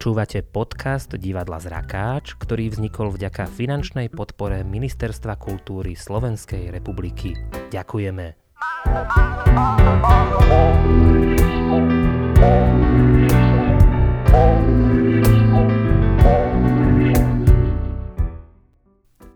Počúvate podcast Divadla Zrakáč, ktorý vznikol vďaka finančnej podpore Ministerstva kultúry Slovenskej republiky. Ďakujeme.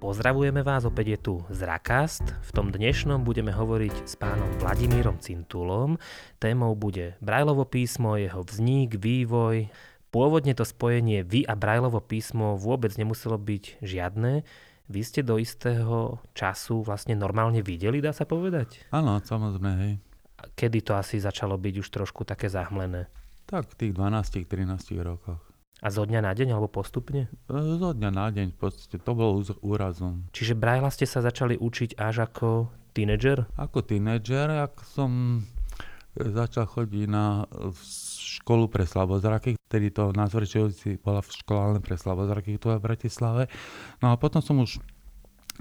Pozdravujeme vás, opäť je tu Zrakast. V tom dnešnom budeme hovoriť s pánom Vladimírom Cintulom. Témou bude Brajlovo písmo, jeho vznik, vývoj, Pôvodne to spojenie vy a Brajlovo písmo vôbec nemuselo byť žiadne. Vy ste do istého času vlastne normálne videli, dá sa povedať? Áno, samozrejme, hej. Kedy to asi začalo byť už trošku také zahmlené? Tak v tých 12-13 rokoch. A zo dňa na deň alebo postupne? E, zo dňa na deň v podstate, to bolo úrazom. Čiže Brajla ste sa začali učiť až ako tínedžer? Ako tínedžer, ak som začal chodiť na školu pre slabozraky, ktorý to na Zvrčovci bola škola len pre slabozraky tu v Bratislave. No a potom som už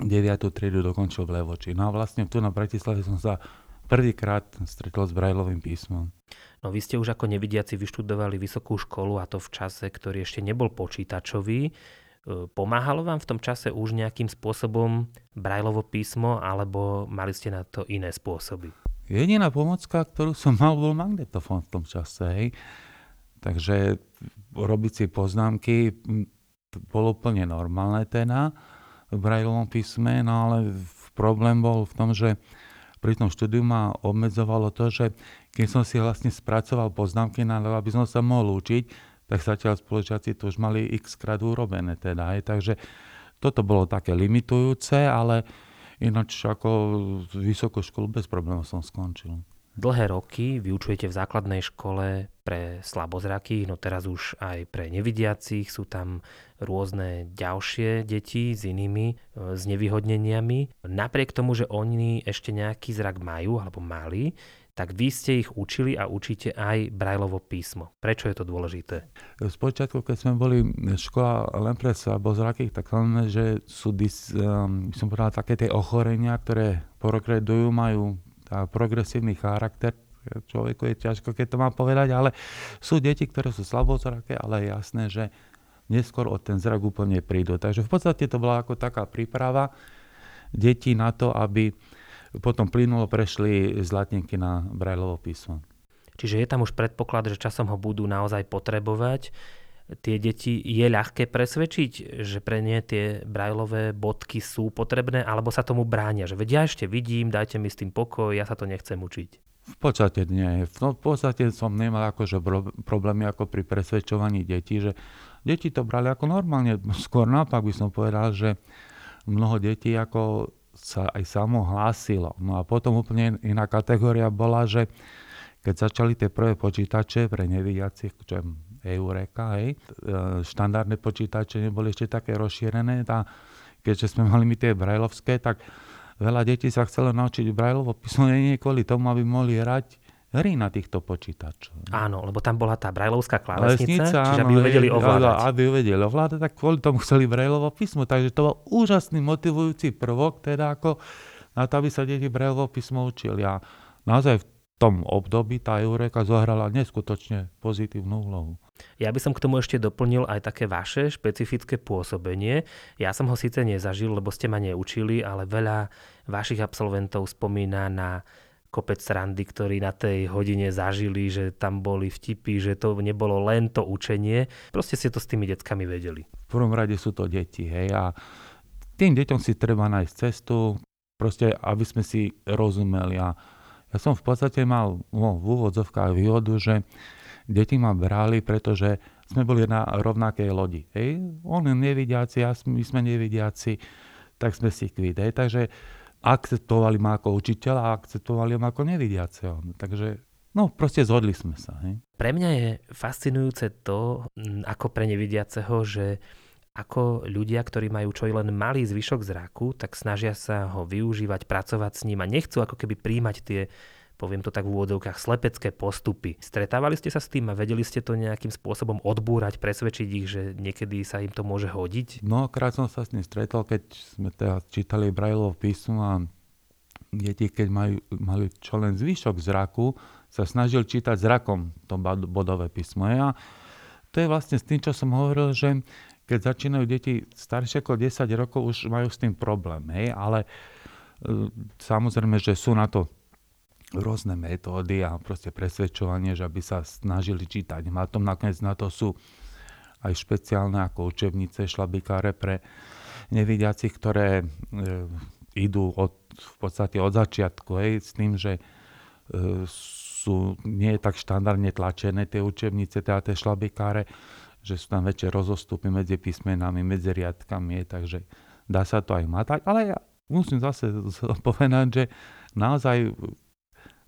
9. triedu dokončil v Levoči. No a vlastne tu na Bratislave som sa prvýkrát stretol s Brajlovým písmom. No vy ste už ako nevidiaci vyštudovali vysokú školu a to v čase, ktorý ešte nebol počítačový. E, pomáhalo vám v tom čase už nejakým spôsobom Brajlovo písmo alebo mali ste na to iné spôsoby? Jediná pomocka, ktorú som mal, bol magnetofón v tom čase. Hej. Takže robiť si poznámky bolo úplne normálne teda v Braillovom písme, no ale problém bol v tom, že pri tom štúdiu ma obmedzovalo to, že keď som si vlastne spracoval poznámky na aby som sa mohol učiť, tak zatiaľ spoločiaci to už mali x krát urobené teda. Hej. Takže toto bolo také limitujúce, ale Ináč ako vysokú školu bez problémov som skončil. Dlhé roky vyučujete v základnej škole pre slabozrakých, no teraz už aj pre nevidiacich. Sú tam rôzne ďalšie deti s inými e, znevýhodneniami. Napriek tomu, že oni ešte nejaký zrak majú alebo mali, tak vy ste ich učili a učíte aj Brajlovo písmo. Prečo je to dôležité? Spočiatku, keď sme boli škola len pre zrakých, tak samozrejme, že sú, dis, um, som povedal, také tie ochorenia, ktoré progredujú, majú progresívny charakter, človeku je ťažko, keď to mám povedať, ale sú deti, ktoré sú slabozraké, ale je jasné, že neskôr od ten zrak úplne prídu. Takže v podstate to bola ako taká príprava detí na to, aby potom plynulo prešli z latinky na Brajlovo písmo. Čiže je tam už predpoklad, že časom ho budú naozaj potrebovať. Tie deti je ľahké presvedčiť, že pre ne tie brajlové bodky sú potrebné, alebo sa tomu bránia, že vedia, ja ešte vidím, dajte mi s tým pokoj, ja sa to nechcem učiť. V podstate nie. No, v podstate som nemal akože problémy ako pri presvedčovaní detí, že deti to brali ako normálne. Skôr naopak by som povedal, že mnoho detí ako sa aj samo hlásilo. No a potom úplne iná kategória bola, že keď začali tie prvé počítače pre nevidiacich, čo je Eureka, hej, e, štandardné počítače neboli ešte také rozšírené, tá, keďže sme mali my tie brajlovské, tak veľa detí sa chcelo naučiť brajlovo písmo nie kvôli tomu, aby mohli hrať hry na týchto počítačoch. Áno, lebo tam bola tá brajlovská klávesnica, čiže aby ju vedeli ovládať. Aby ju vedeli ovládať, tak kvôli tomu chceli brajlovo písmo. Takže to bol úžasný motivujúci prvok, teda ako na to, aby sa deti brajlovo písmo učili. A naozaj v tom období tá Eureka zohrala neskutočne pozitívnu úlohu. Ja by som k tomu ešte doplnil aj také vaše špecifické pôsobenie. Ja som ho síce nezažil, lebo ste ma neučili, ale veľa vašich absolventov spomína na kopec srandy, ktorí na tej hodine zažili, že tam boli vtipy, že to nebolo len to učenie. Proste ste to s tými deckami vedeli. V prvom rade sú to deti, hej, a tým deťom si treba nájsť cestu, proste aby sme si rozumeli. A ja som v podstate mal no, v úvodzovkách výhodu, že deti ma brali, pretože sme boli na rovnakej lodi. Hej. On nevidiaci, my sme nevidiaci, tak sme si kvít. Hej. Takže akceptovali ma ako učiteľa a akceptovali ma ako nevidiaceho. Takže No, proste zhodli sme sa. Hej. Pre mňa je fascinujúce to, ako pre nevidiaceho, že ako ľudia, ktorí majú čo len malý zvyšok zraku, tak snažia sa ho využívať, pracovať s ním a nechcú ako keby príjmať tie poviem to tak v úvodovkách, slepecké postupy. Stretávali ste sa s tým a vedeli ste to nejakým spôsobom odbúrať, presvedčiť ich, že niekedy sa im to môže hodiť? Mnohokrát som sa s tým stretol, keď sme teda čítali Brailleov písmu a deti, keď majú, mali čo len zvyšok zraku, sa snažil čítať zrakom to bodové písmo. Ja to je vlastne s tým, čo som hovoril, že keď začínajú deti staršie ako 10 rokov, už majú s tým problém. Hej? Ale e, samozrejme, že sú na to rôzne metódy a proste presvedčovanie, že aby sa snažili čítať matom. Nakoniec na to sú aj špeciálne ako učebnice, šlabikáre pre nevidiacich, ktoré e, idú od, v podstate od začiatku, hej, s tým, že e, sú, nie tak štandardne tlačené tie učebnice, teda tie šlabikáre, že sú tam väčšie rozostupy medzi písmenami, medzi riadkami, takže dá sa to aj matať. Ale ja musím zase povedať, že naozaj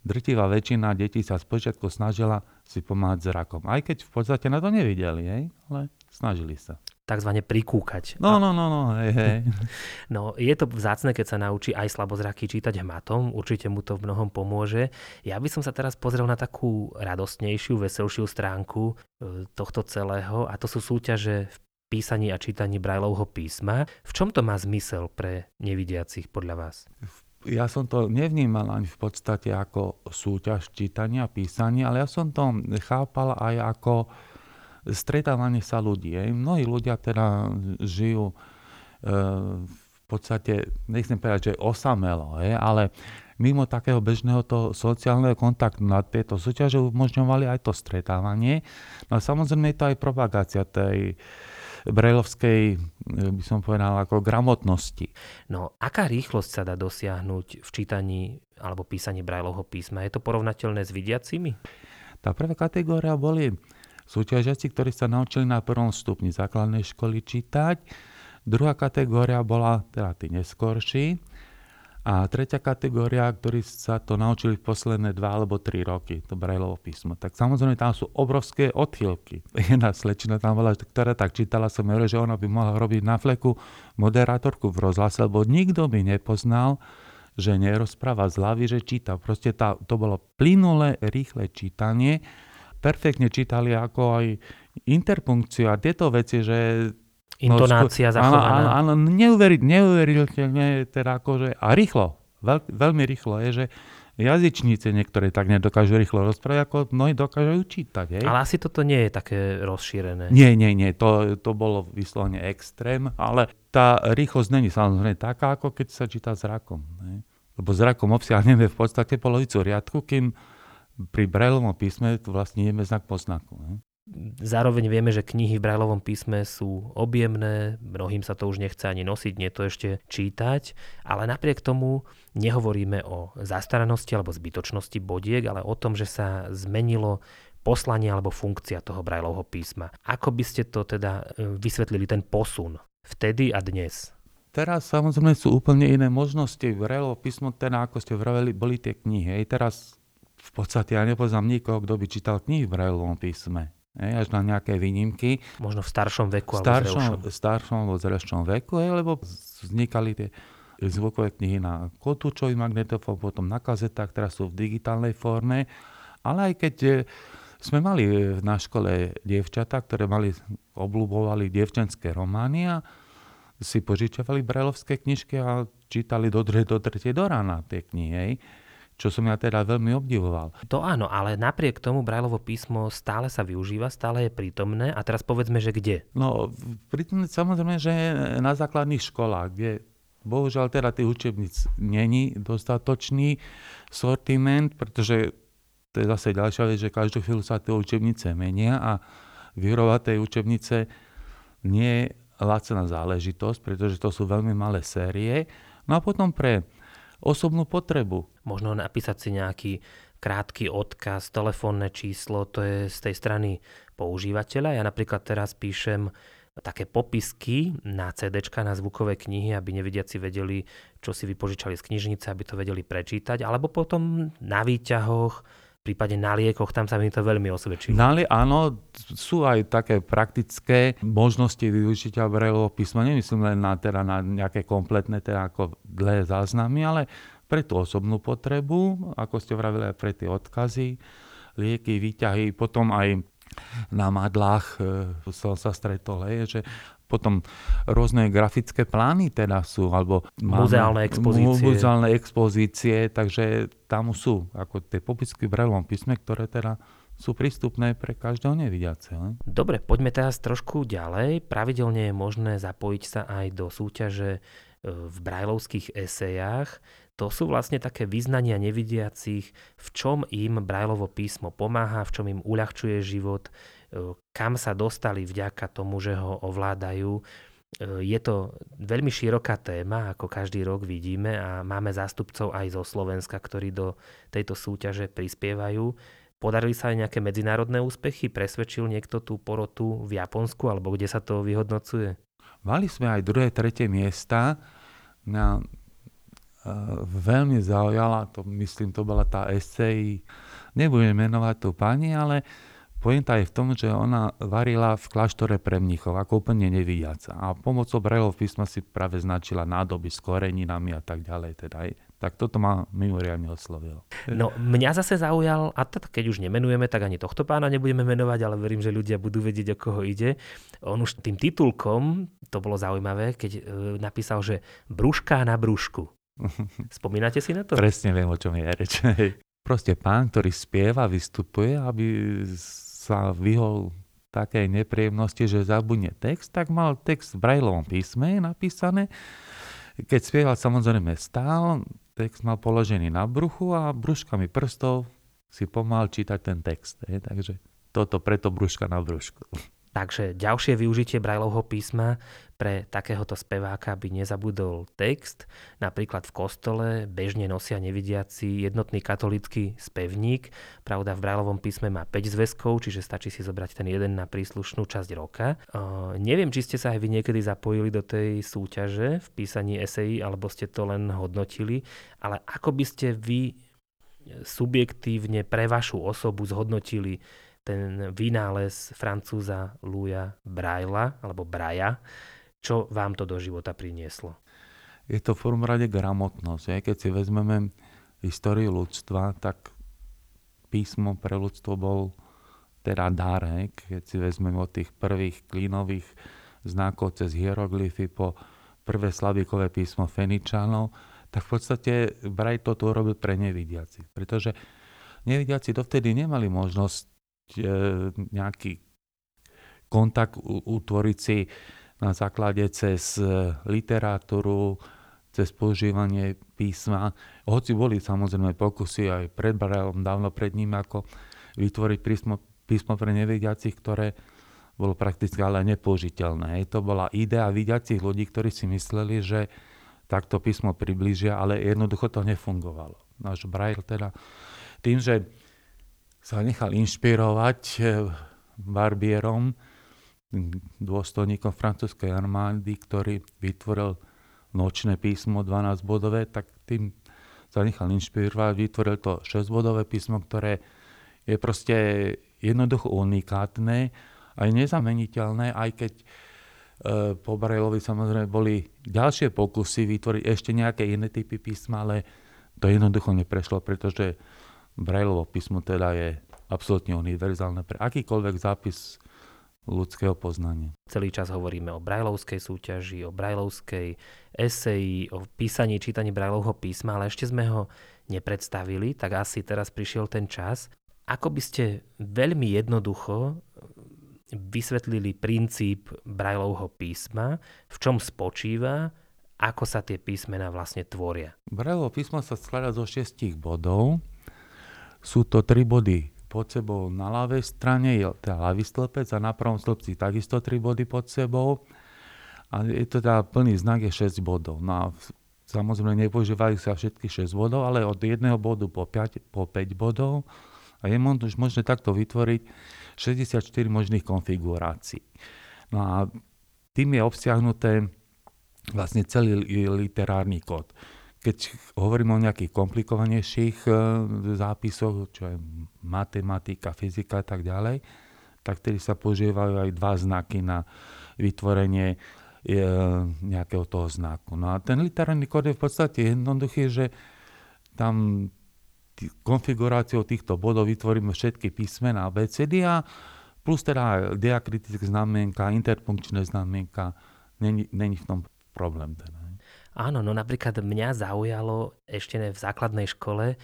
drtivá väčšina detí sa spočiatku snažila si pomáhať zrakom. Aj keď v podstate na to nevideli, hej? ale snažili sa takzvané prikúkať. No, no, no, no, hej, hej. No, je to vzácne, keď sa naučí aj slabozraky čítať hmatom, určite mu to v mnohom pomôže. Ja by som sa teraz pozrel na takú radostnejšiu, veselšiu stránku e, tohto celého a to sú súťaže v písaní a čítaní Brajlovho písma. V čom to má zmysel pre nevidiacich podľa vás? Ja som to nevnímal ani v podstate ako súťaž čítania písania, ale ja som to chápal aj ako stretávanie sa ľudí. Mnohí ľudia teda žijú e, v podstate, nechcem povedať, že osamelo, je, ale mimo takého bežného toho sociálneho kontaktu na tieto súťaže umožňovali aj to stretávanie. No samozrejme je to aj propagácia tej brejlovskej, e, by som povedal, ako gramotnosti. No, aká rýchlosť sa dá dosiahnuť v čítaní alebo písaní Brajlovho písma? Je to porovnateľné s vidiacimi? Tá prvá kategória boli súťažiaci, ktorí sa naučili na prvom stupni základnej školy čítať. Druhá kategória bola teda tí neskorší. A tretia kategória, ktorí sa to naučili v posledné dva alebo tri roky, to Brajlovo písmo. Tak samozrejme tam sú obrovské odchýlky. Jedna slečina tam bola, ktorá tak čítala, som hovoril, že ona by mohla robiť na fleku moderátorku v rozhlase, lebo nikto by nepoznal, že nerozpráva z hlavy, že číta. Proste tá, to bolo plynulé, rýchle čítanie perfektne čítali ako aj interpunkciu a tieto veci, že Intonácia no, zachovaná. Áno, áno neuveriť, neuveriteľne, teda akože, a rýchlo, veľ, veľmi rýchlo je, že jazyčníci niektoré tak nedokážu rýchlo rozprávať, ako mnohí dokážu čítať. Hej. Ale asi toto nie je také rozšírené. Nie, nie, nie, to, to bolo vyslovene extrém, ale tá rýchlosť není samozrejme taká, ako keď sa číta zrakom. Hej. Lebo zrakom obsiahneme v podstate polovicu riadku, kým pri Brajlovom písme tu vlastne ideme znak po znaku. Ne? Zároveň vieme, že knihy v Brajlovom písme sú objemné, mnohým sa to už nechce ani nosiť, nie to ešte čítať, ale napriek tomu nehovoríme o zastaranosti alebo zbytočnosti bodiek, ale o tom, že sa zmenilo poslanie alebo funkcia toho Brajlovho písma. Ako by ste to teda e, vysvetlili, ten posun vtedy a dnes? Teraz samozrejme sú úplne iné možnosti. Brajlovo písmo, teda ako ste vraveli, boli tie knihy. Hej. Teraz v podstate ja nepoznám nikoho, kto by čítal knihy v Braillovom písme. Hej, až na nejaké výnimky. Možno v staršom veku staršom, alebo staršom alebo zrelšom veku, hej, lebo vznikali tie zvukové knihy na kotúčový magnetofón, potom na kazetách, teraz sú v digitálnej forme. Ale aj keď e, sme mali e, na škole dievčatá, ktoré mali, obľúbovali dievčenské romány a si požičiavali brailovské knižky a čítali do 2. do 3. do rána tie knihy. Hej čo som ja teda veľmi obdivoval. To áno, ale napriek tomu Brajlovo písmo stále sa využíva, stále je prítomné a teraz povedzme, že kde? No, prítomné samozrejme, že na základných školách, kde bohužiaľ teda tých učebníc není dostatočný sortiment, pretože to je zase ďalšia vec, že každú chvíľu sa tie učebnice menia a vyrovať tej učebnice nie je lacná záležitosť, pretože to sú veľmi malé série. No a potom pre osobnú potrebu. Možno napísať si nejaký krátky odkaz, telefónne číslo, to je z tej strany používateľa. Ja napríklad teraz píšem také popisky na CD, na zvukové knihy, aby nevidiaci vedeli, čo si vypožičali z knižnice, aby to vedeli prečítať, alebo potom na výťahoch, prípade na liekoch, tam sa mi to veľmi osvedčilo. Na li- áno, sú aj také praktické možnosti využitia Brailleho písma. Nemyslím len na, teda na nejaké kompletné teda ako dlhé záznamy, ale pre tú osobnú potrebu, ako ste vravili aj pre tie odkazy, lieky, výťahy, potom aj na madlách e, som sa stretol, hej, že potom rôzne grafické plány teda sú, alebo muzeálne expozície. Muzeálne expozície, takže tam sú ako tie popisky v brelovom písme, ktoré teda sú prístupné pre každého nevidiaceho. Dobre, poďme teraz trošku ďalej. Pravidelne je možné zapojiť sa aj do súťaže e, v brajlovských esejách. To sú vlastne také vyznania nevidiacich, v čom im brajlovo písmo pomáha, v čom im uľahčuje život, e, kam sa dostali vďaka tomu, že ho ovládajú. E, je to veľmi široká téma, ako každý rok vidíme a máme zástupcov aj zo Slovenska, ktorí do tejto súťaže prispievajú. Podarili sa aj nejaké medzinárodné úspechy? Presvedčil niekto tú porotu v Japonsku alebo kde sa to vyhodnocuje? Mali sme aj druhé, tretie miesta. Uh, veľmi zaujala, to myslím, to bola tá SCI, nebudem menovať tú pani, ale Pointa je v tom, že ona varila v kláštore pre mnichov, ako úplne nevidiaca. A pomocou Brajlov písma si práve značila nádoby s koreninami a tak ďalej. Teda tak toto ma mimoriadne oslovilo. No mňa zase zaujal, a teda keď už nemenujeme, tak ani tohto pána nebudeme menovať, ale verím, že ľudia budú vedieť, o koho ide. On už tým titulkom, to bolo zaujímavé, keď e, napísal, že brúška na brúšku. Spomínate si na to? Presne viem, o čom je reč. Proste pán, ktorý spieva, vystupuje, aby sa vyhol takej nepríjemnosti, že zabudne text, tak mal text v brajlovom písme napísané. Keď spieval samozrejme stál, text mal položený na bruchu a brúškami prstov si pomal čítať ten text. Je. Takže toto preto brúška na brúšku. Takže ďalšie využitie Brajlovho písma pre takéhoto speváka, aby nezabudol text. Napríklad v kostole bežne nosia nevidiaci jednotný katolický spevník. Pravda, v Brajlovom písme má 5 zväzkov, čiže stačí si zobrať ten jeden na príslušnú časť roka. Uh, neviem, či ste sa aj vy niekedy zapojili do tej súťaže v písaní esejí, alebo ste to len hodnotili, ale ako by ste vy subjektívne pre vašu osobu zhodnotili ten vynález francúza Louisa Brailla, alebo Braja, čo vám to do života prinieslo? Je to v prvom rade gramotnosť. Keď si vezmeme históriu ľudstva, tak písmo pre ľudstvo bol teda dar. Keď si vezmeme od tých prvých klínových znakov cez hieroglyfy po prvé slavíkové písmo Feničanov, tak v podstate Braj toto urobil pre nevidiaci. Pretože nevidiaci dovtedy nemali možnosť nejaký kontakt utvoriť si na základe cez literatúru, cez používanie písma. Hoci boli samozrejme pokusy aj pred Brajlom, dávno pred ním, ako vytvoriť písmo, písmo pre nevidiacich, ktoré bolo prakticky ale nepoužiteľné. To bola idea vidiacich ľudí, ktorí si mysleli, že takto písmo priblížia, ale jednoducho to nefungovalo. Náš Braille teda tým, že sa nechal inšpirovať eh, Barbierom, dôstojníkom francúzskej armády, ktorý vytvoril nočné písmo 12-bodové, tak tým sa nechal inšpirovať, vytvoril to 6-bodové písmo, ktoré je proste jednoducho unikátne aj nezameniteľné, aj keď e, po Barelovi samozrejme boli ďalšie pokusy vytvoriť ešte nejaké iné typy písma, ale to jednoducho neprešlo, pretože Brailovo písmo teda je absolútne univerzálne pre akýkoľvek zápis ľudského poznania. Celý čas hovoríme o brajlovskej súťaži, o brajlovskej eseji, o písaní, čítaní brajlovho písma, ale ešte sme ho nepredstavili, tak asi teraz prišiel ten čas. Ako by ste veľmi jednoducho vysvetlili princíp brajlovho písma, v čom spočíva, ako sa tie písmená vlastne tvoria? Brajlovo písmo sa skladá zo šiestich bodov. Sú to tri body pod sebou na ľavej strane, je teda ľavý stĺpec a na pravom stĺpci takisto tri body pod sebou. A je to teda plný znak je 6 bodov. No a samozrejme nepoužívajú sa všetky 6 bodov, ale od jedného bodu po 5, po 5 bodov. A je už možné takto vytvoriť 64 možných konfigurácií. No a tým je obsiahnuté vlastne celý literárny kód. Keď hovorím o nejakých komplikovanejších e, zápisoch, čo je matematika, fyzika a tak ďalej, tak tedy sa používajú aj dva znaky na vytvorenie e, nejakého toho znaku. No a ten literárny kód je v podstate jednoduchý, že tam konfiguráciou týchto bodov vytvoríme všetky písmená ABCD a plus teda diakritické znamienka, interpunkčné znamienka, není, není v tom problém. Teda. Áno, no napríklad mňa zaujalo ešte v základnej škole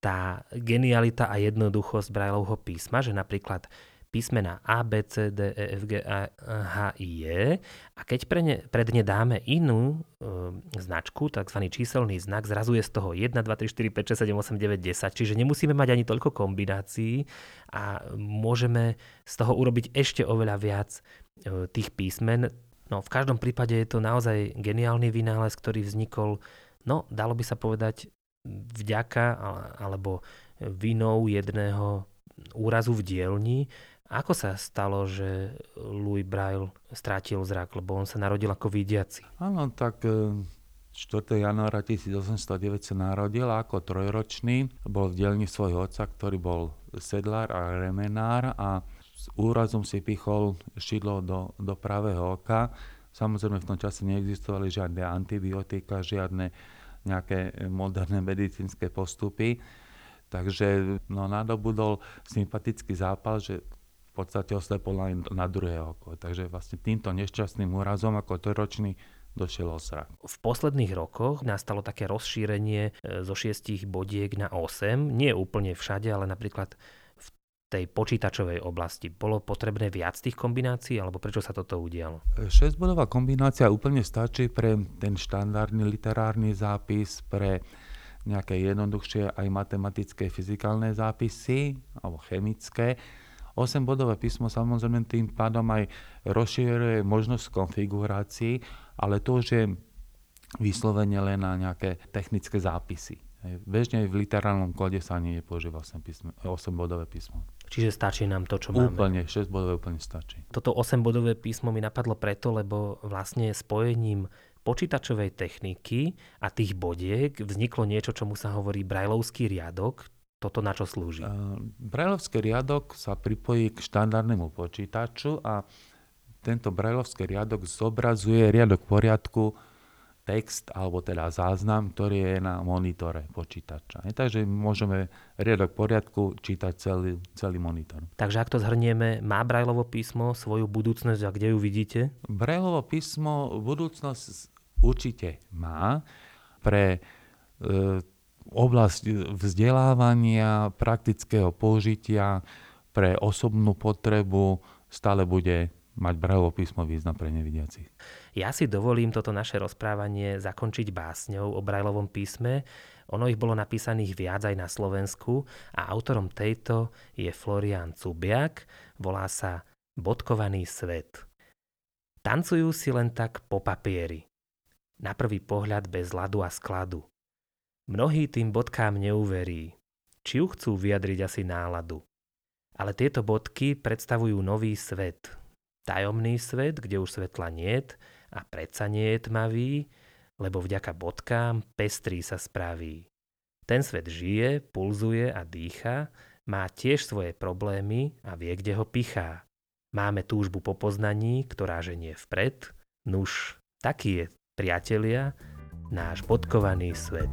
tá genialita a jednoduchosť Braillovho písma, že napríklad písmena A, B, C, D, E, F, G, A, H, I, E. A keď pre ne, pred ne dáme inú e, značku, tzv. číselný znak, zrazu je z toho 1, 2, 3, 4, 5, 6, 7, 8, 9, 10. Čiže nemusíme mať ani toľko kombinácií a môžeme z toho urobiť ešte oveľa viac e, tých písmen. No v každom prípade je to naozaj geniálny vynález, ktorý vznikol, no dalo by sa povedať, vďaka alebo vinou jedného úrazu v dielni, ako sa stalo, že Louis Braille strátil zrak, lebo on sa narodil ako vidiaci? Áno, tak 4. E, januára 1809 sa narodil ako trojročný. Bol v dielni svojho otca, ktorý bol sedlár a remenár a s úrazom si pichol šidlo do, do pravého oka. Samozrejme v tom čase neexistovali žiadne antibiotika, žiadne nejaké moderné medicínske postupy. Takže no, nadobudol sympatický zápal, že v podstate oslepol na, na druhé oko. Takže vlastne týmto nešťastným úrazom ako trojročný došiel osrak. V posledných rokoch nastalo také rozšírenie e, zo 6 bodiek na 8. Nie úplne všade, ale napríklad tej počítačovej oblasti. Bolo potrebné viac tých kombinácií, alebo prečo sa toto udialo? 6-bodová kombinácia úplne stačí pre ten štandardný literárny zápis, pre nejaké jednoduchšie aj matematické, fyzikálne zápisy alebo chemické 8-bodové písmo samozrejme tým pádom aj rozšíruje možnosť konfigurácií, ale to už je vyslovene len na nejaké technické zápisy. Bežne v literárnom kóde sa ani nepoužíva 8-bodové písmo. Čiže stačí nám to, čo máme? Úplne, 6-bodové úplne stačí. Toto 8-bodové písmo mi napadlo preto, lebo vlastne spojením počítačovej techniky a tých bodiek vzniklo niečo, čomu sa hovorí brajlovský riadok, toto na čo slúži? Brajlovský riadok sa pripojí k štandardnému počítaču a tento brajlovský riadok zobrazuje riadok poriadku, text alebo teda záznam, ktorý je na monitore počítača. Takže môžeme riadok poriadku čítať celý, celý monitor. Takže ak to zhrnieme, má Brajlovo písmo svoju budúcnosť a kde ju vidíte? Brajlovo písmo budúcnosť určite má. Pre e, oblasť vzdelávania, praktického použitia pre osobnú potrebu stále bude mať Braillovo písmo význam pre nevidiacich. Ja si dovolím toto naše rozprávanie zakončiť básňou o Brajlovom písme. Ono ich bolo napísaných viac aj na Slovensku a autorom tejto je Florian Cubiak, volá sa Bodkovaný svet. Tancujú si len tak po papieri. Na prvý pohľad bez ľadu a skladu. Mnohí tým bodkám neuverí, či ju chcú vyjadriť asi náladu. Ale tieto bodky predstavujú nový svet. Tajomný svet, kde už svetla niet a predsa nie je tmavý, lebo vďaka bodkám pestrí sa spraví. Ten svet žije, pulzuje a dýcha, má tiež svoje problémy a vie, kde ho pichá. Máme túžbu po poznaní, ktorá ženie vpred, nuž, taký je, priatelia, náš bodkovaný svet.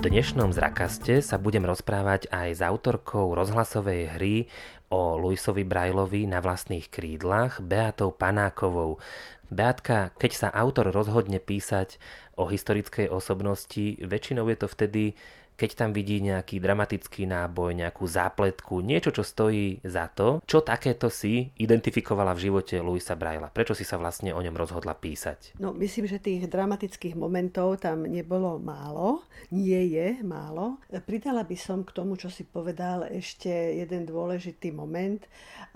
Dnešnom zrakaste sa budem rozprávať aj s autorkou rozhlasovej hry o Luisovi Brajlovi na vlastných krídlach Beatou Panákovou. Beatka, keď sa autor rozhodne písať o historickej osobnosti, väčšinou je to vtedy, keď tam vidí nejaký dramatický náboj, nejakú zápletku, niečo, čo stojí za to, čo takéto si identifikovala v živote Luisa Braila. Prečo si sa vlastne o ňom rozhodla písať? No, myslím, že tých dramatických momentov tam nebolo málo, nie je málo. Pridala by som k tomu, čo si povedal, ešte jeden dôležitý moment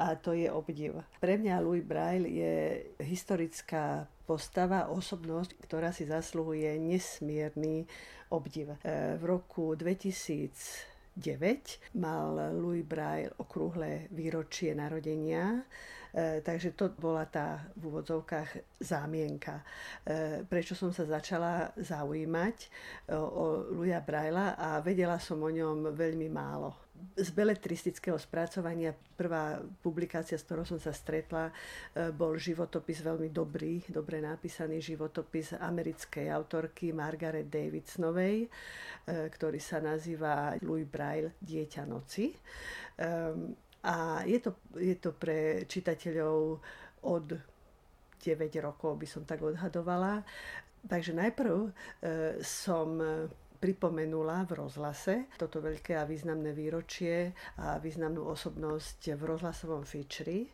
a to je obdiv. Pre mňa Louis Braille je historická postava, osobnosť, ktorá si zasluhuje nesmierny obdiv. E, v roku 2009 mal Louis Braille okrúhle výročie narodenia, e, takže to bola tá v úvodzovkách zámienka. E, prečo som sa začala zaujímať o Louisa Brailla a vedela som o ňom veľmi málo z beletristického spracovania prvá publikácia, s ktorou som sa stretla, e, bol životopis veľmi dobrý, dobre napísaný životopis americkej autorky Margaret Davidsonovej, e, ktorý sa nazýva Louis Braille Dieťa noci. Ehm, a je to, je to pre čitateľov od 9 rokov, by som tak odhadovala. Takže najprv e, som pripomenula v rozhlase toto veľké a významné výročie a významnú osobnosť v rozhlasovom featuri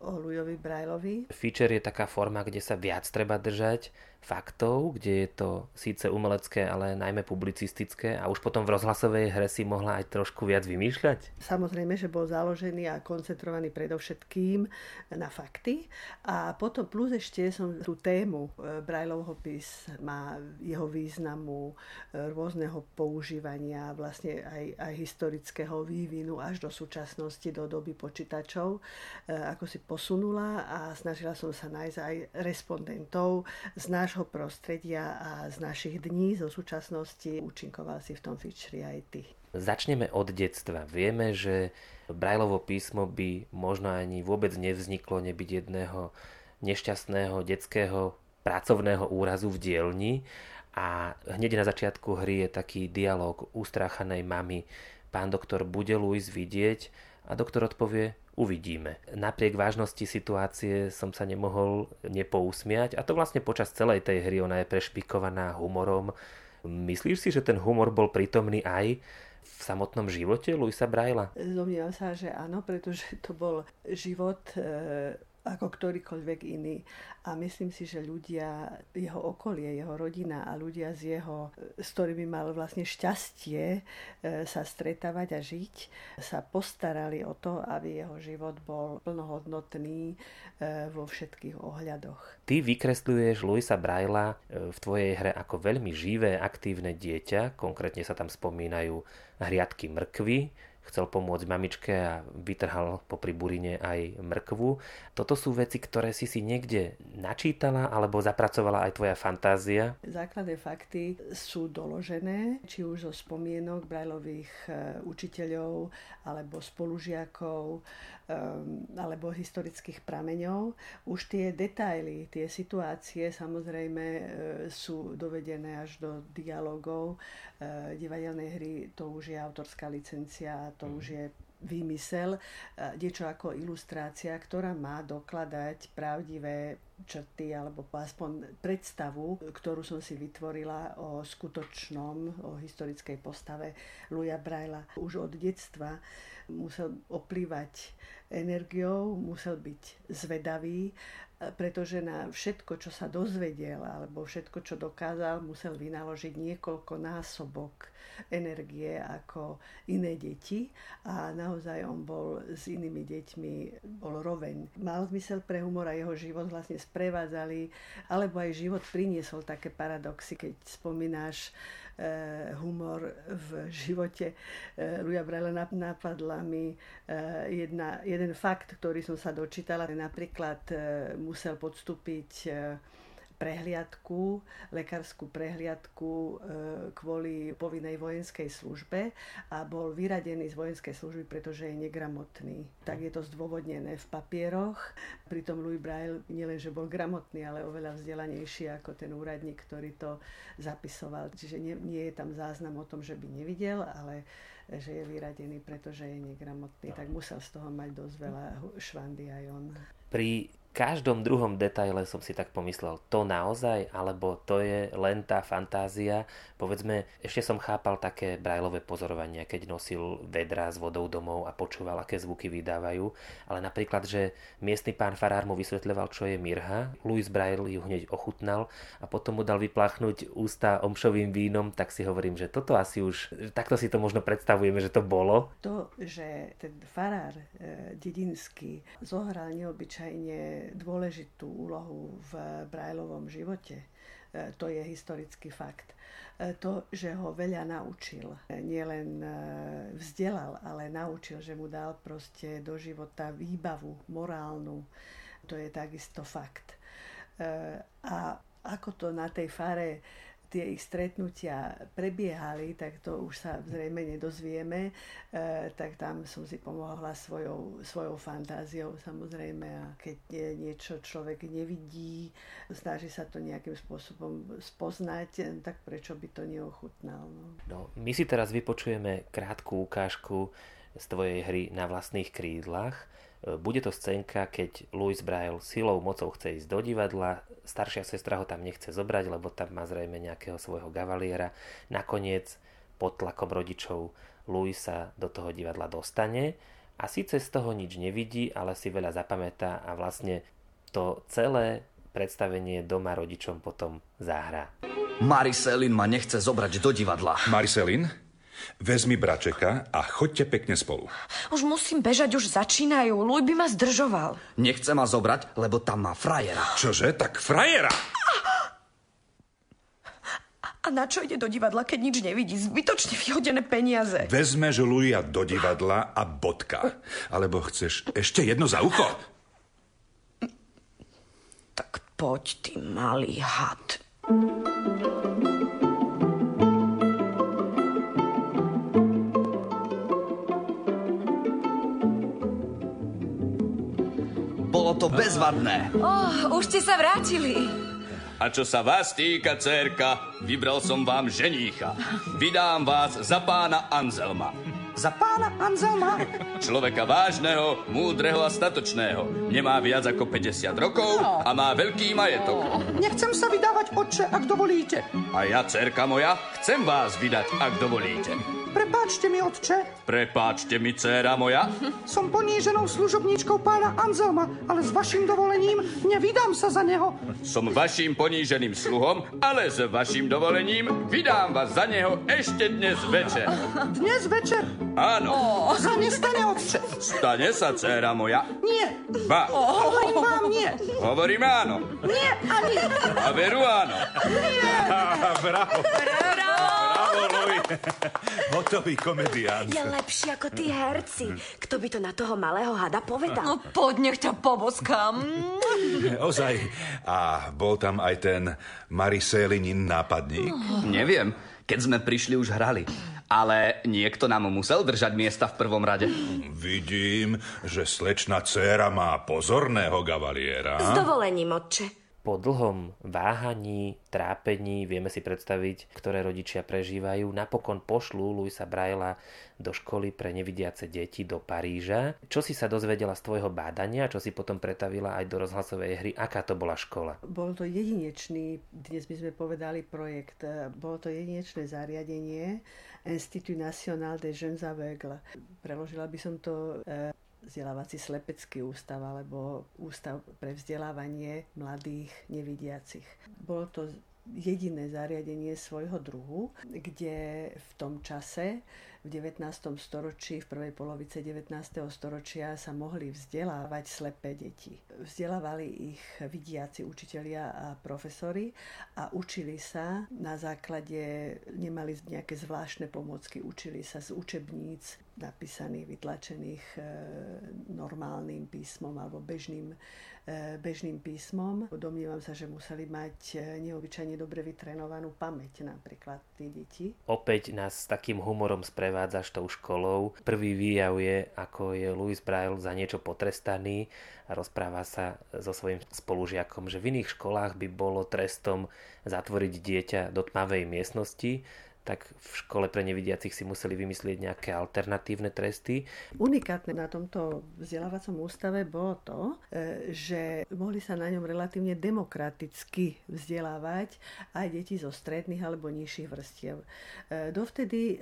o Lujovi Brajlovi. Feature je taká forma, kde sa viac treba držať faktov, kde je to síce umelecké, ale najmä publicistické a už potom v rozhlasovej hre si mohla aj trošku viac vymýšľať? Samozrejme, že bol založený a koncentrovaný predovšetkým na fakty a potom plus ešte som tú tému e, Brajlovho písma, jeho významu, e, rôzneho používania, vlastne aj, aj historického vývinu až do súčasnosti, do doby počítačov, e, ako si posunula a snažila som sa nájsť aj respondentov z nášho nášho prostredia a z našich dní, zo súčasnosti, účinkoval si v tom feature aj ty. Začneme od detstva. Vieme, že Brajlovo písmo by možno ani vôbec nevzniklo nebyť jedného nešťastného detského pracovného úrazu v dielni a hneď na začiatku hry je taký dialog ustráchanej mamy. Pán doktor, bude Luis vidieť? A doktor odpovie, uvidíme. Napriek vážnosti situácie som sa nemohol nepousmiať a to vlastne počas celej tej hry ona je prešpikovaná humorom. Myslíš si, že ten humor bol prítomný aj v samotnom živote Luisa Braila? Domnievam sa, že áno, pretože to bol život e, ako ktorýkoľvek iný. A myslím si, že ľudia, jeho okolie, jeho rodina a ľudia z jeho, s ktorými mal vlastne šťastie e, sa stretávať a žiť, sa postarali o to, aby jeho život bol plnohodnotný e, vo všetkých ohľadoch. Ty vykresľuješ Luisa Braila e, v tvojej hre ako veľmi živé, aktívne dieťa. Konkrétne sa tam spomínajú hriadky mrkvy, chcel pomôcť mamičke a vytrhal popri burine aj mrkvu. Toto sú veci, ktoré si si niekde načítala alebo zapracovala aj tvoja fantázia? Základné fakty sú doložené, či už zo spomienok Brajlových e, učiteľov alebo spolužiakov alebo historických prameňov. Už tie detaily, tie situácie samozrejme e, sú dovedené až do dialogov. E, divadelnej hry to už je autorská licencia, to už je výmysel, niečo ako ilustrácia, ktorá má dokladať pravdivé črty alebo aspoň predstavu, ktorú som si vytvorila o skutočnom, o historickej postave Luja Braila. Už od detstva musel oplývať energiou, musel byť zvedavý, pretože na všetko, čo sa dozvedel, alebo všetko, čo dokázal, musel vynaložiť niekoľko násobok energie ako iné deti a naozaj on bol s inými deťmi, bol roveň. Mal zmysel pre humor a jeho život vlastne sprevádzali, alebo aj život priniesol také paradoxy, keď spomínáš humor v živote eh, Luja Brele napadla mi eh, jedna, jeden fakt, ktorý som sa dočítala. Napríklad musel podstúpiť prehliadku, lekárskú prehliadku e, kvôli povinnej vojenskej službe a bol vyradený z vojenskej služby, pretože je negramotný. Tak je to zdôvodnené v papieroch. Pritom Louis Braille nielenže bol gramotný, ale oveľa vzdelanejší ako ten úradník, ktorý to zapisoval. Čiže nie, nie je tam záznam o tom, že by nevidel, ale že je vyradený, pretože je negramotný, tak musel z toho mať dosť veľa švandy aj on. Pri každom druhom detaile som si tak pomyslel, to naozaj, alebo to je len tá fantázia. Povedzme, ešte som chápal také brajlové pozorovania, keď nosil vedra s vodou domov a počúval, aké zvuky vydávajú. Ale napríklad, že miestny pán farár mu vysvetľoval, čo je mirha, Louis Braille ju hneď ochutnal a potom mu dal vypláchnuť ústa omšovým vínom, tak si hovorím, že toto asi už, takto si to možno predstavujeme, že to bolo. To, že ten farár e, dedinský zohral neobyčajne dôležitú úlohu v Brajlovom živote. E, to je historický fakt. E, to, že ho veľa naučil, nielen e, vzdelal, ale naučil, že mu dal proste do života výbavu morálnu, to je takisto fakt. A ako to na tej fare tie ich stretnutia prebiehali, tak to už sa zrejme nedozvieme, e, tak tam som si pomohla svojou, svojou fantáziou samozrejme a keď niečo človek nevidí, snaží sa to nejakým spôsobom spoznať, tak prečo by to neochutnal. No. No, my si teraz vypočujeme krátku ukážku z tvojej hry na vlastných krídlach. Bude to scénka, keď Louis Braille silou mocou chce ísť do divadla, staršia sestra ho tam nechce zobrať, lebo tam má zrejme nejakého svojho gavaliera. Nakoniec pod tlakom rodičov Louis sa do toho divadla dostane a síce z toho nič nevidí, ale si veľa zapamätá a vlastne to celé predstavenie doma rodičom potom zahrá. Mariselin ma nechce zobrať do divadla. Mariselin, Vezmi bračeka a choďte pekne spolu. Už musím bežať, už začínajú. Luj by ma zdržoval. Nechce ma zobrať, lebo tam má frajera. Čože? Tak frajera! A na čo ide do divadla, keď nič nevidí? Zbytočne vyhodené peniaze. Vezmeš Luja do divadla a bodka. Alebo chceš ešte jedno za ucho? Tak poď, ty malý had. To bezvadné. Oh, už ste sa vrátili. A čo sa vás týka, cerka, vybral som vám ženícha. Vydám vás za pána Anzelma. Za pána Anzelma? Človeka vážneho, múdreho a statočného. Nemá viac ako 50 rokov a má veľký majetok. Nechcem sa vydávať, otče, ak dovolíte. A ja, cerka moja, chcem vás vydať, ak dovolíte. Prepáčte mi, otče. Prepáčte mi, dcéra moja. Som poníženou služobníčkou pána Anzelma, ale s vašim dovolením nevydám sa za neho. Som vašim poníženým sluhom, ale s vašim dovolením vydám vás za neho ešte dnes večer. Dnes večer? Áno. Oh. Sa nestane, otče. Stane sa, dcéra moja. Nie. Ba. Oh. Hovorím vám nie. Hovorím áno. Nie, ani. A veru áno. Nie. Bravo. Bravo. Ahoj, hotový komedián. Je lepší ako tí herci. Kto by to na toho malého hada povedal? No poď, nech ťa poboskám. Ozaj. A bol tam aj ten Mariselinin nápadník? Neviem. Keď sme prišli, už hrali. Ale niekto nám musel držať miesta v prvom rade. Vidím, že slečna dcéra má pozorného gavaliera. S dovolením, otče po dlhom váhaní, trápení, vieme si predstaviť, ktoré rodičia prežívajú, napokon pošlú Luisa Braila do školy pre nevidiace deti do Paríža. Čo si sa dozvedela z tvojho bádania, čo si potom pretavila aj do rozhlasovej hry, aká to bola škola? Bol to jedinečný, dnes by sme povedali projekt, bolo to jedinečné zariadenie Institut National des Jeunes Aveugles. Preložila by som to vzdelávací slepecký ústav alebo ústav pre vzdelávanie mladých nevidiacich. Bolo to jediné zariadenie svojho druhu, kde v tom čase v 19. storočí, v prvej polovice 19. storočia sa mohli vzdelávať slepé deti. Vzdelávali ich vidiaci učitelia a profesori a učili sa na základe, nemali nejaké zvláštne pomocky, učili sa z učebníc napísaných, vytlačených e, normálnym písmom alebo bežným bežným písmom. Domnievam sa, že museli mať e, neobyčajne dobre vytrenovanú pamäť napríklad tie deti. Opäť nás s takým humorom sprevádzaš tou školou. Prvý výjav je, ako je Louis Braille za niečo potrestaný a rozpráva sa so svojím spolužiakom, že v iných školách by bolo trestom zatvoriť dieťa do tmavej miestnosti, tak v škole pre nevidiacich si museli vymyslieť nejaké alternatívne tresty. Unikátne na tomto vzdelávacom ústave bolo to, e, že mohli sa na ňom relatívne demokraticky vzdelávať aj deti zo stredných alebo nižších vrstiev. E, dovtedy e,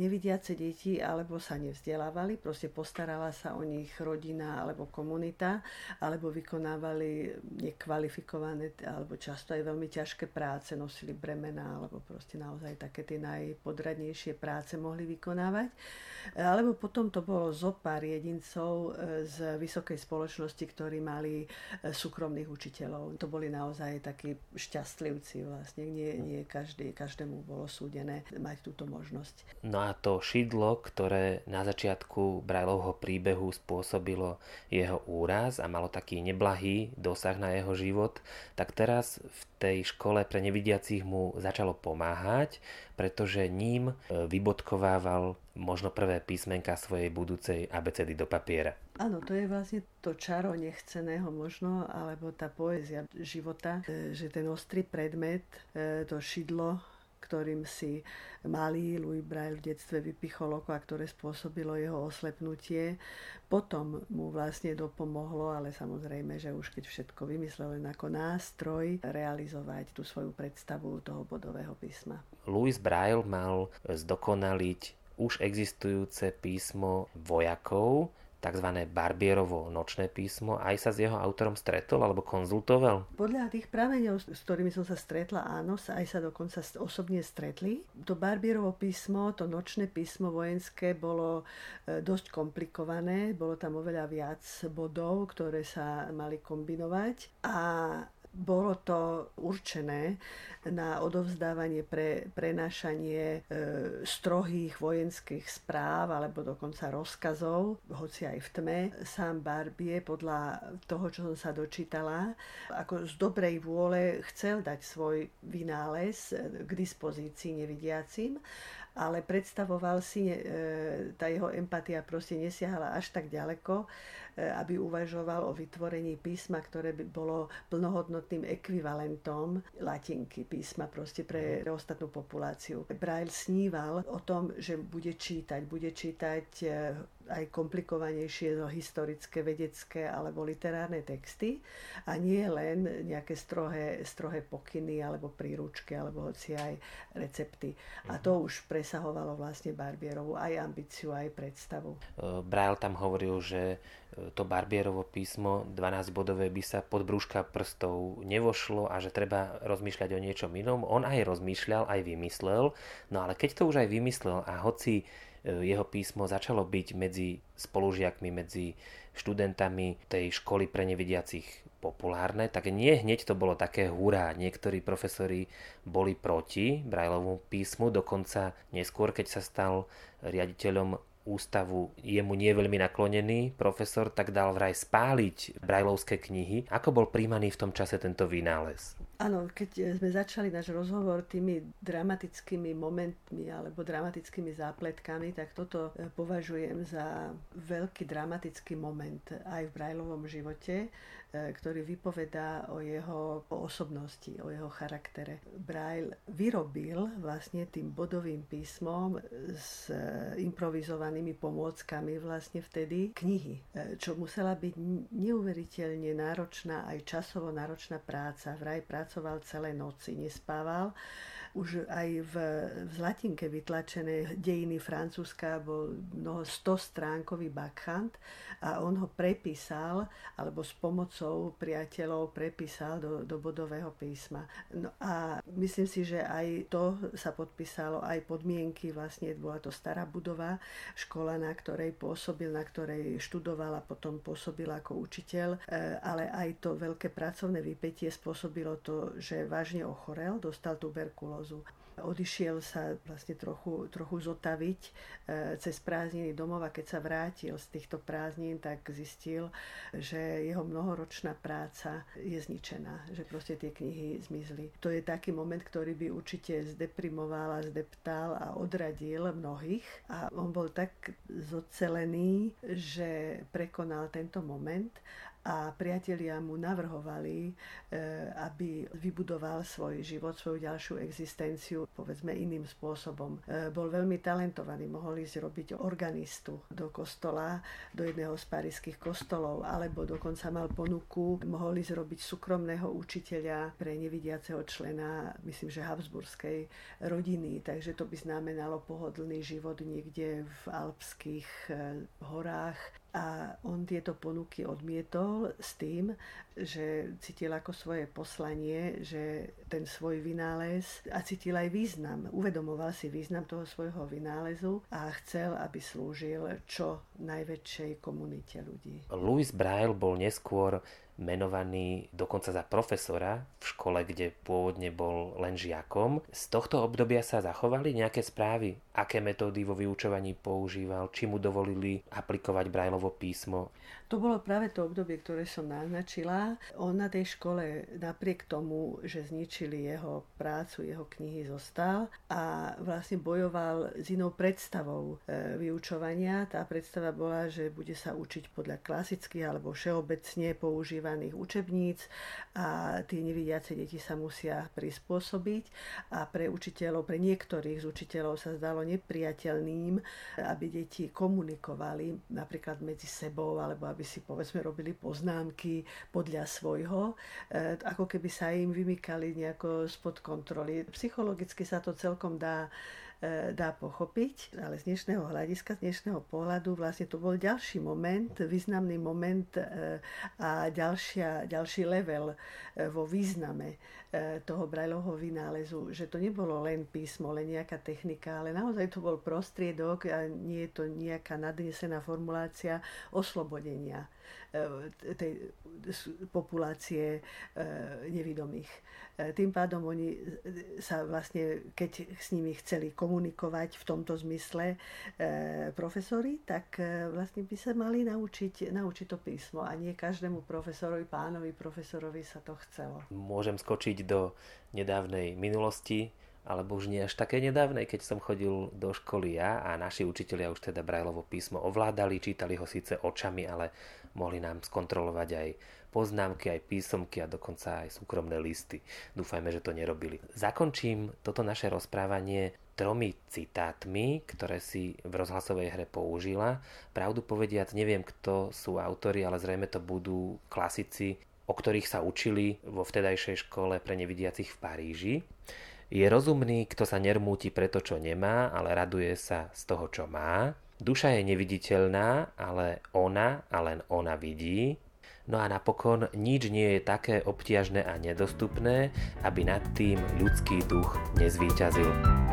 nevidiace deti alebo sa nevzdelávali, proste postarala sa o nich rodina alebo komunita, alebo vykonávali nekvalifikované alebo často aj veľmi ťažké práce, nosili bremena alebo proste naozaj také tie najpodradnejšie práce mohli vykonávať. Alebo potom to bolo zo pár jedincov e, z vysokej spoločnosti, ktorí mali e, súkromných učiteľov. To boli naozaj takí šťastlivci vlastne. Nie, nie každý, každému bolo súdené mať túto možnosť. No a to šidlo, ktoré na začiatku Brajlovho príbehu spôsobilo jeho úraz a malo taký neblahý dosah na jeho život, tak teraz v tej škole pre nevidiacich mu začalo pomáhať, pretože ním e, vybodkovával možno prvé písmenka svojej budúcej abecedy do papiera. Áno, to je vlastne to čaro nechceného možno, alebo tá poézia života, e, že ten ostrý predmet, e, to šidlo ktorým si malý Louis Braille v detstve vypichol oko a ktoré spôsobilo jeho oslepnutie. Potom mu vlastne dopomohlo, ale samozrejme, že už keď všetko vymyslel len ako nástroj, realizovať tú svoju predstavu toho bodového písma. Louis Braille mal zdokonaliť už existujúce písmo vojakov, tzv. Barbierovo nočné písmo, aj sa s jeho autorom stretol alebo konzultoval? Podľa tých prameňov, s ktorými som sa stretla, áno, sa aj sa dokonca osobne stretli. To Barbierovo písmo, to nočné písmo vojenské bolo e, dosť komplikované, bolo tam oveľa viac bodov, ktoré sa mali kombinovať a bolo to určené na odovzdávanie, pre prenášanie e, strohých vojenských správ alebo dokonca rozkazov, hoci aj v tme. Sám Barbie podľa toho, čo som sa dočítala, ako z dobrej vôle chcel dať svoj vynález k dispozícii nevidiacim ale predstavoval si, e, tá jeho empatia proste nesiahala až tak ďaleko, e, aby uvažoval o vytvorení písma, ktoré by bolo plnohodnotným ekvivalentom latinky písma proste pre ostatnú populáciu. Braille sníval o tom, že bude čítať, bude čítať e, aj komplikovanejšie no, historické, vedecké alebo literárne texty a nie len nejaké strohé, strohé pokyny alebo príručky alebo hoci aj recepty. A to už presahovalo vlastne Barbierovu aj ambíciu, aj predstavu. E, Braille tam hovoril, že e, to Barbierovo písmo 12-bodové by sa pod brúška prstov nevošlo a že treba rozmýšľať o niečom inom. On aj rozmýšľal, aj vymyslel, no ale keď to už aj vymyslel a hoci E, jeho písmo začalo byť medzi spolužiakmi, medzi študentami tej školy pre nevidiacich populárne, tak nie hneď to bolo také hurá. Niektorí profesori boli proti Brajlovu písmu, dokonca neskôr, keď sa stal riaditeľom ústavu jemu nie veľmi naklonený profesor, tak dal vraj spáliť brajlovské knihy. Ako bol príjmaný v tom čase tento vynález? Áno, keď sme začali náš rozhovor tými dramatickými momentmi alebo dramatickými zápletkami, tak toto e, považujem za veľký dramatický moment aj v Brajlovom živote, ktorý vypovedá o jeho osobnosti, o jeho charaktere. Braille vyrobil vlastne tým bodovým písmom s improvizovanými pomôckami vlastne vtedy knihy, e, čo musela byť neuveriteľne náročná, aj časovo náročná práca. Vraj pracoval celé noci, nespával už aj v, v Zlatinke vytlačené dejiny Francúzska bol mnoho 100 stránkový backhand a on ho prepísal, alebo s pomocou priateľov prepísal do, do bodového písma. No a myslím si, že aj to sa podpísalo, aj podmienky, vlastne bola to stará budova, škola, na ktorej pôsobil, na ktorej študoval a potom pôsobil ako učiteľ, e, ale aj to veľké pracovné vypetie spôsobilo to, že vážne ochorel, dostal tuberkulózu. Odišiel sa vlastne trochu, trochu zotaviť e, cez prázdniny a keď sa vrátil z týchto prázdnin, tak zistil, že jeho mnohoročná práca je zničená, že proste tie knihy zmizli. To je taký moment, ktorý by určite zdeprimoval a zdeptal a odradil mnohých a on bol tak zocelený, že prekonal tento moment a priatelia mu navrhovali, e, aby vybudoval svoj život, svoju ďalšiu existenciu, povedzme iným spôsobom. E, bol veľmi talentovaný, mohol ísť robiť organistu do kostola, do jedného z parískych kostolov, alebo dokonca mal ponuku, mohol ísť robiť súkromného učiteľa pre nevidiaceho člena, myslím, že Habsburskej rodiny, takže to by znamenalo pohodlný život niekde v alpských e, horách a on tieto ponuky odmietol s tým, že cítil ako svoje poslanie, že ten svoj vynález a cítil aj význam. Uvedomoval si význam toho svojho vynálezu a chcel, aby slúžil čo najväčšej komunite ľudí. Louis Braille bol neskôr menovaný dokonca za profesora v škole, kde pôvodne bol len žiakom. Z tohto obdobia sa zachovali nejaké správy, aké metódy vo vyučovaní používal, či mu dovolili aplikovať Brailovo písmo. To bolo práve to obdobie, ktoré som naznačila. On na tej škole napriek tomu, že zničili jeho prácu, jeho knihy, zostal a vlastne bojoval s inou predstavou e, vyučovania. Tá predstava bola, že bude sa učiť podľa klasických alebo všeobecne používaných učebníc a tie nevidiace deti sa musia prispôsobiť a pre učiteľov, pre niektorých z učiteľov sa zdalo nepriateľným, aby deti komunikovali napríklad medzi sebou alebo aby si povedzme robili poznámky podľa svojho, e, ako keby sa im vymykali nejako spod kontroly. Psychologicky sa to celkom dá dá pochopiť, ale z dnešného hľadiska, z dnešného pohľadu vlastne to bol ďalší moment, významný moment e, a ďalšia, ďalší level vo význame toho Brajlovho vynálezu, že to nebolo len písmo, len nejaká technika, ale naozaj to bol prostriedok a nie je to nejaká nadnesená formulácia oslobodenia tej populácie nevidomých. Tým pádom oni sa vlastne, keď s nimi chceli komunikovať v tomto zmysle profesori, tak vlastne by sa mali naučiť, naučiť to písmo a nie každému profesorovi, pánovi profesorovi sa to chcelo. Môžem skočiť do nedávnej minulosti, alebo už nie až také nedávnej, keď som chodil do školy ja a naši učitelia už teda Brajlovo písmo ovládali, čítali ho síce očami, ale mohli nám skontrolovať aj poznámky, aj písomky a dokonca aj súkromné listy. Dúfajme, že to nerobili. Zakončím toto naše rozprávanie tromi citátmi, ktoré si v rozhlasovej hre použila. Pravdu povediac, neviem, kto sú autori, ale zrejme to budú klasici, o ktorých sa učili vo vtedajšej škole pre nevidiacich v Paríži. Je rozumný, kto sa nermúti preto, čo nemá, ale raduje sa z toho, čo má. Duša je neviditeľná, ale ona a len ona vidí. No a napokon nič nie je také obtiažné a nedostupné, aby nad tým ľudský duch nezvíťazil.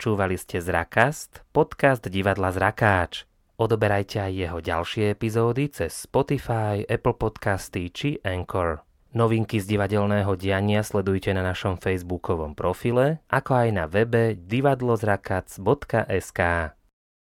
Počúvali ste Zrakast, podcast divadla Zrakáč. Odoberajte aj jeho ďalšie epizódy cez Spotify, Apple Podcasty či Anchor. Novinky z divadelného diania sledujte na našom facebookovom profile, ako aj na webe divadlozrakac.sk.